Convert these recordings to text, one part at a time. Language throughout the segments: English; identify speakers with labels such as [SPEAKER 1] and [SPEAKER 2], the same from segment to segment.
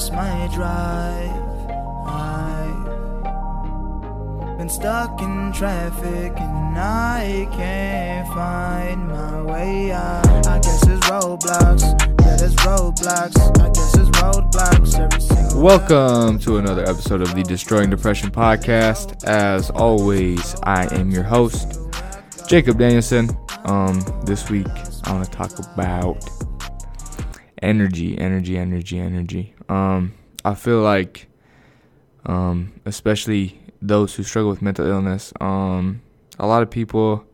[SPEAKER 1] lost my drive. I've been stuck in traffic and I can't find my way out. I guess it's roadblocks. Yeah, there's roadblocks. I guess it's roadblocks
[SPEAKER 2] Welcome to another episode of the Destroying Depression podcast. As always, I am your host, Jacob Danielson. Um, this week I want to talk about energy, energy, energy, energy. Um, I feel like, um, especially those who struggle with mental illness, um, a lot of people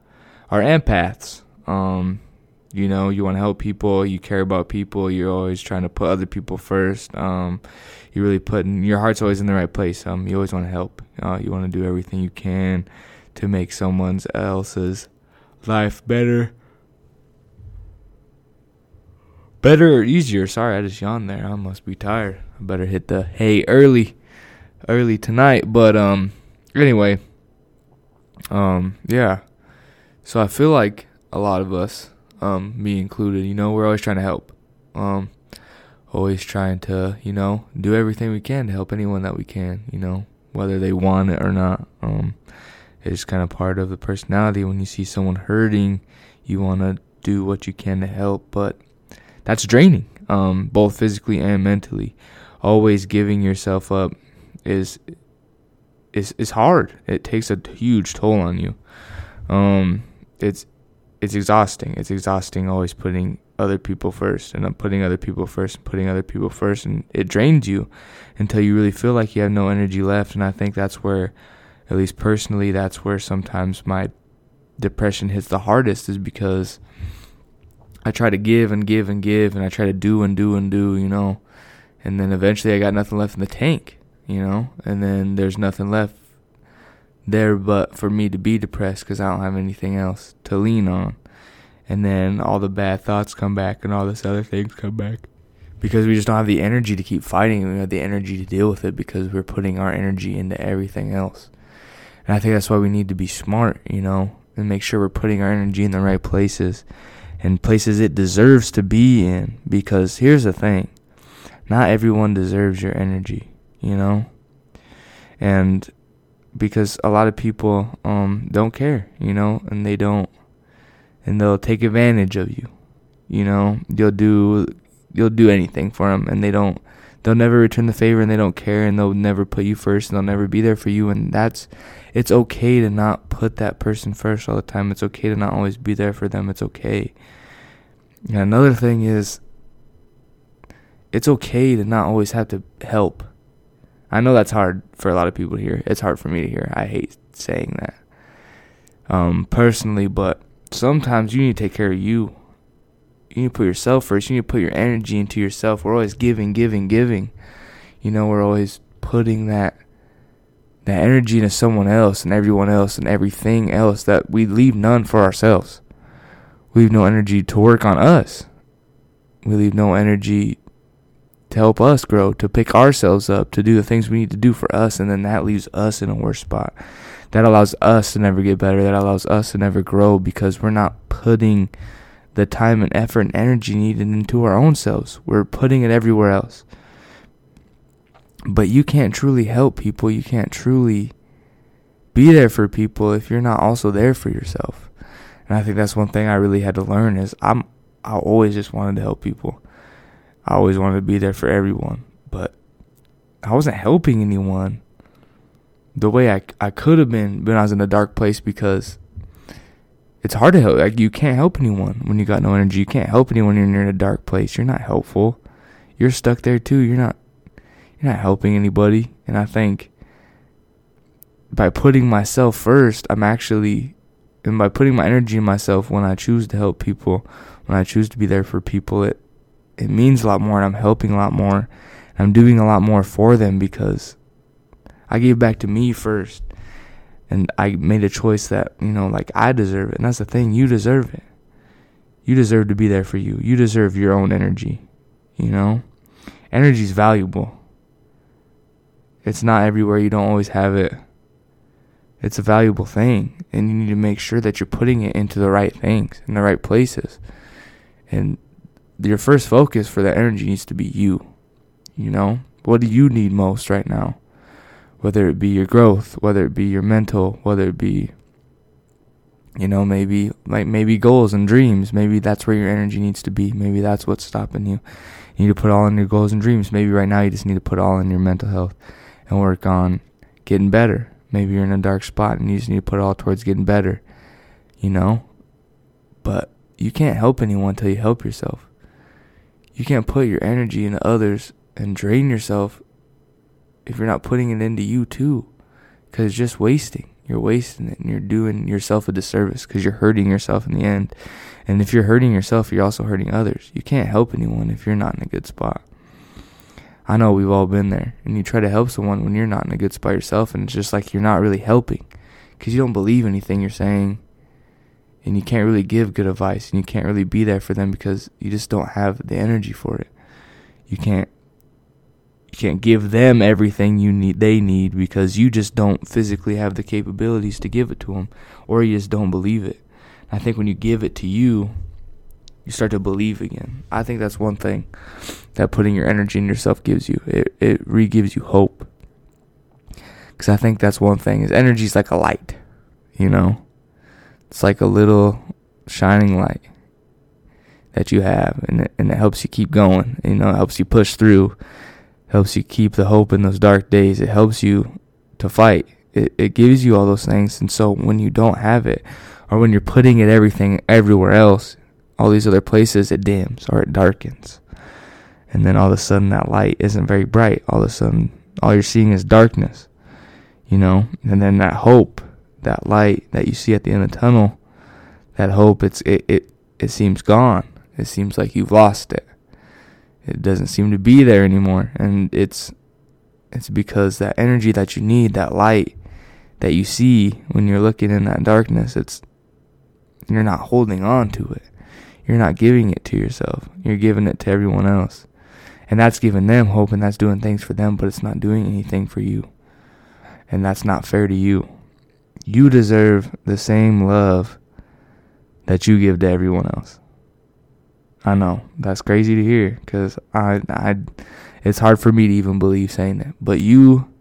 [SPEAKER 2] are empaths. Um, you know, you want to help people, you care about people, you're always trying to put other people first. Um, you really putting your heart's always in the right place. Um, you always want to help. Uh, you want to do everything you can to make someone else's life better. Better or easier. Sorry, I just yawned there. I must be tired. I better hit the hay early, early tonight. But um, anyway, um, yeah. So I feel like a lot of us, um, me included, you know, we're always trying to help. Um, always trying to, you know, do everything we can to help anyone that we can, you know, whether they want it or not. Um, it's kind of part of the personality. When you see someone hurting, you want to do what you can to help, but that's draining, um, both physically and mentally. Always giving yourself up is is is hard. It takes a huge toll on you. Um, it's it's exhausting. It's exhausting always putting other people first and I'm putting other people first and putting other people first and it drains you until you really feel like you have no energy left and I think that's where at least personally that's where sometimes my depression hits the hardest is because I try to give and give and give and I try to do and do and do, you know. And then eventually I got nothing left in the tank, you know. And then there's nothing left there but for me to be depressed because I don't have anything else to lean on. And then all the bad thoughts come back and all this other things come back. Because we just don't have the energy to keep fighting. We don't have the energy to deal with it because we're putting our energy into everything else. And I think that's why we need to be smart, you know, and make sure we're putting our energy in the right places and places it deserves to be in. Because here's the thing not everyone deserves your energy, you know? And because a lot of people um, don't care, you know, and they don't, and they'll take advantage of you, you know. You'll do, you'll do anything for them, and they don't. They'll never return the favor, and they don't care, and they'll never put you first, and they'll never be there for you. And that's, it's okay to not put that person first all the time. It's okay to not always be there for them. It's okay. And another thing is, it's okay to not always have to help. I know that's hard for a lot of people to hear. It's hard for me to hear. I hate saying that. Um, personally, but sometimes you need to take care of you. You need to put yourself first. You need to put your energy into yourself. We're always giving, giving, giving. You know, we're always putting that that energy into someone else and everyone else and everything else that we leave none for ourselves. We leave no energy to work on us. We leave no energy to help us grow, to pick ourselves up, to do the things we need to do for us, and then that leaves us in a worse spot. That allows us to never get better. That allows us to never grow because we're not putting the time and effort and energy needed into our own selves. We're putting it everywhere else. But you can't truly help people. You can't truly be there for people if you're not also there for yourself. And I think that's one thing I really had to learn is I'm I always just wanted to help people. I always wanted to be there for everyone, but I wasn't helping anyone the way I, I could have been when I was in a dark place because it's hard to help. Like you can't help anyone when you got no energy. You can't help anyone when you're in a dark place. You're not helpful. You're stuck there too. You're not you're not helping anybody. And I think by putting myself first, I'm actually and by putting my energy in myself when I choose to help people, when I choose to be there for people, it it means a lot more and I'm helping a lot more. I'm doing a lot more for them because I gave back to me first. And I made a choice that, you know, like I deserve it. And that's the thing, you deserve it. You deserve to be there for you. You deserve your own energy. You know? Energy is valuable. It's not everywhere. You don't always have it. It's a valuable thing. And you need to make sure that you're putting it into the right things, in the right places. And your first focus for that energy needs to be you. You know? What do you need most right now? Whether it be your growth, whether it be your mental, whether it be you know, maybe like maybe goals and dreams. Maybe that's where your energy needs to be. Maybe that's what's stopping you. You need to put all in your goals and dreams. Maybe right now you just need to put all in your mental health and work on getting better. Maybe you're in a dark spot and you just need to put all towards getting better. You know? But you can't help anyone until you help yourself. You can't put your energy into others and drain yourself if you're not putting it into you too. Because it's just wasting. You're wasting it and you're doing yourself a disservice because you're hurting yourself in the end. And if you're hurting yourself, you're also hurting others. You can't help anyone if you're not in a good spot. I know we've all been there. And you try to help someone when you're not in a good spot yourself, and it's just like you're not really helping because you don't believe anything you're saying. And you can't really give good advice, and you can't really be there for them because you just don't have the energy for it. You can't you can't give them everything you need they need because you just don't physically have the capabilities to give it to them or you just don't believe it. I think when you give it to you, you start to believe again. I think that's one thing that putting your energy in yourself gives you. It it re-gives you hope. Cuz I think that's one thing. Is energy is like a light, you know? It's like a little shining light that you have and it, and it helps you keep going, you know, it helps you push through helps you keep the hope in those dark days. It helps you to fight. It, it gives you all those things. And so when you don't have it, or when you're putting it everything everywhere else, all these other places, it dims or it darkens. And then all of a sudden that light isn't very bright. All of a sudden, all you're seeing is darkness, you know? And then that hope, that light that you see at the end of the tunnel, that hope, it's, it, it, it seems gone. It seems like you've lost it it doesn't seem to be there anymore. And it's it's because that energy that you need that light that you see when you're looking in that darkness it's you're not holding on to it. You're not giving it to yourself. You're giving it to everyone else. And that's giving them hope and that's doing things for them but it's not doing anything for you. And that's not fair to you. You deserve the same love that you give to everyone else I know that's crazy to hear because I, I, it's hard for me to even believe saying that. But you,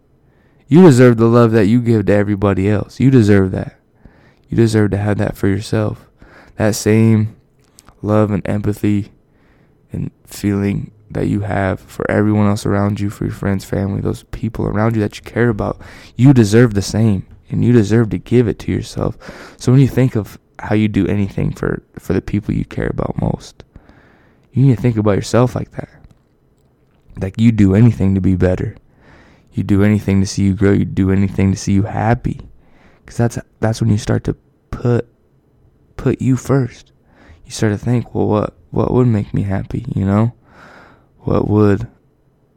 [SPEAKER 2] you deserve the love that you give to everybody else. You deserve that. You deserve to have that for yourself. That same love and empathy and feeling that you have for everyone else around you, for your friends, family, those people around you that you care about. You deserve the same and you deserve to give it to yourself. So when you think of how you do anything for, for the people you care about most, you need to think about yourself like that. Like you do anything to be better. You do anything to see you grow. You do anything to see you happy. Cause that's that's when you start to put put you first. You start to think, well, what what would make me happy? You know, what would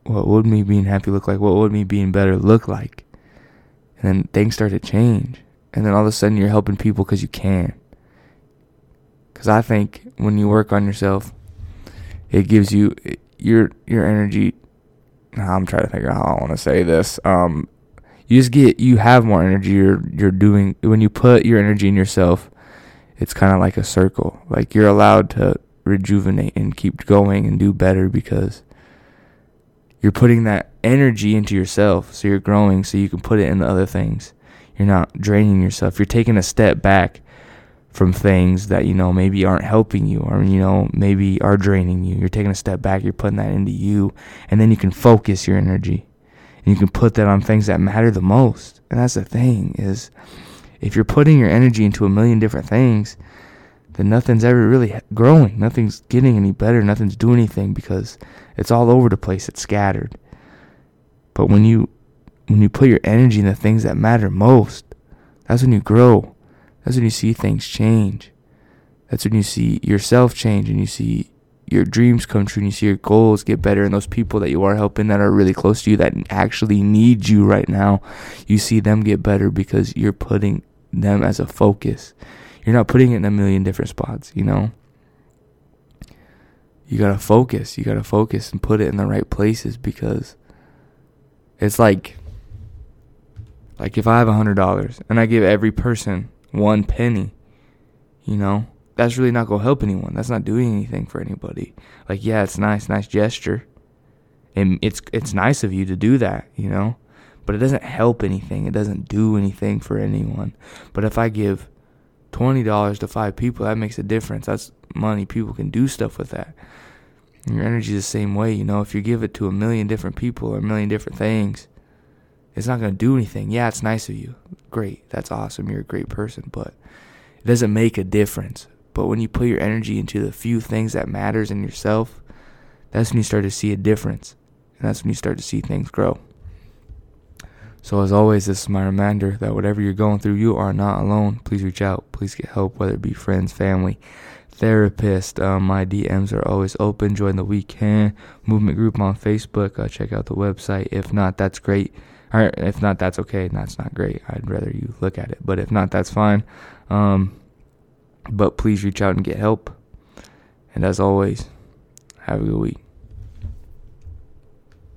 [SPEAKER 2] what would me being happy look like? What would me being better look like? And then things start to change. And then all of a sudden you're helping people because you can. Because I think when you work on yourself, it gives you your your energy. I'm trying to figure out how I want to say this. Um, you just get you have more energy. You're you're doing when you put your energy in yourself. It's kind of like a circle. Like you're allowed to rejuvenate and keep going and do better because you're putting that energy into yourself. So you're growing. So you can put it into other things. You're not draining yourself. You're taking a step back from things that you know maybe aren't helping you or you know maybe are draining you. You're taking a step back you're putting that into you and then you can focus your energy. And you can put that on things that matter the most. And that's the thing is if you're putting your energy into a million different things then nothing's ever really growing. Nothing's getting any better. Nothing's doing anything because it's all over the place. It's scattered. But when you when you put your energy in the things that matter most that's when you grow that's when you see things change. That's when you see yourself change and you see your dreams come true and you see your goals get better and those people that you are helping that are really close to you that actually need you right now, you see them get better because you're putting them as a focus. You're not putting it in a million different spots, you know? You gotta focus. You gotta focus and put it in the right places because it's like like if I have a hundred dollars and I give every person one penny, you know, that's really not going to help anyone. That's not doing anything for anybody. Like, yeah, it's nice, nice gesture. And it's it's nice of you to do that, you know, but it doesn't help anything. It doesn't do anything for anyone. But if I give twenty dollars to five people, that makes a difference. That's money. People can do stuff with that. And your energy is the same way, you know. If you give it to a million different people or a million different things, it's not gonna do anything. Yeah, it's nice of you. Great, that's awesome. You're a great person, but it doesn't make a difference. But when you put your energy into the few things that matters in yourself, that's when you start to see a difference. And that's when you start to see things grow. So as always, this is my reminder that whatever you're going through, you are not alone. Please reach out. Please get help, whether it be friends, family, therapist. Um, my DMs are always open. Join the weekend movement group on Facebook. Uh, check out the website. If not, that's great. Or if not, that's okay. That's not great. I'd rather you look at it. But if not, that's fine. Um, but please reach out and get help. And as always, have a good week.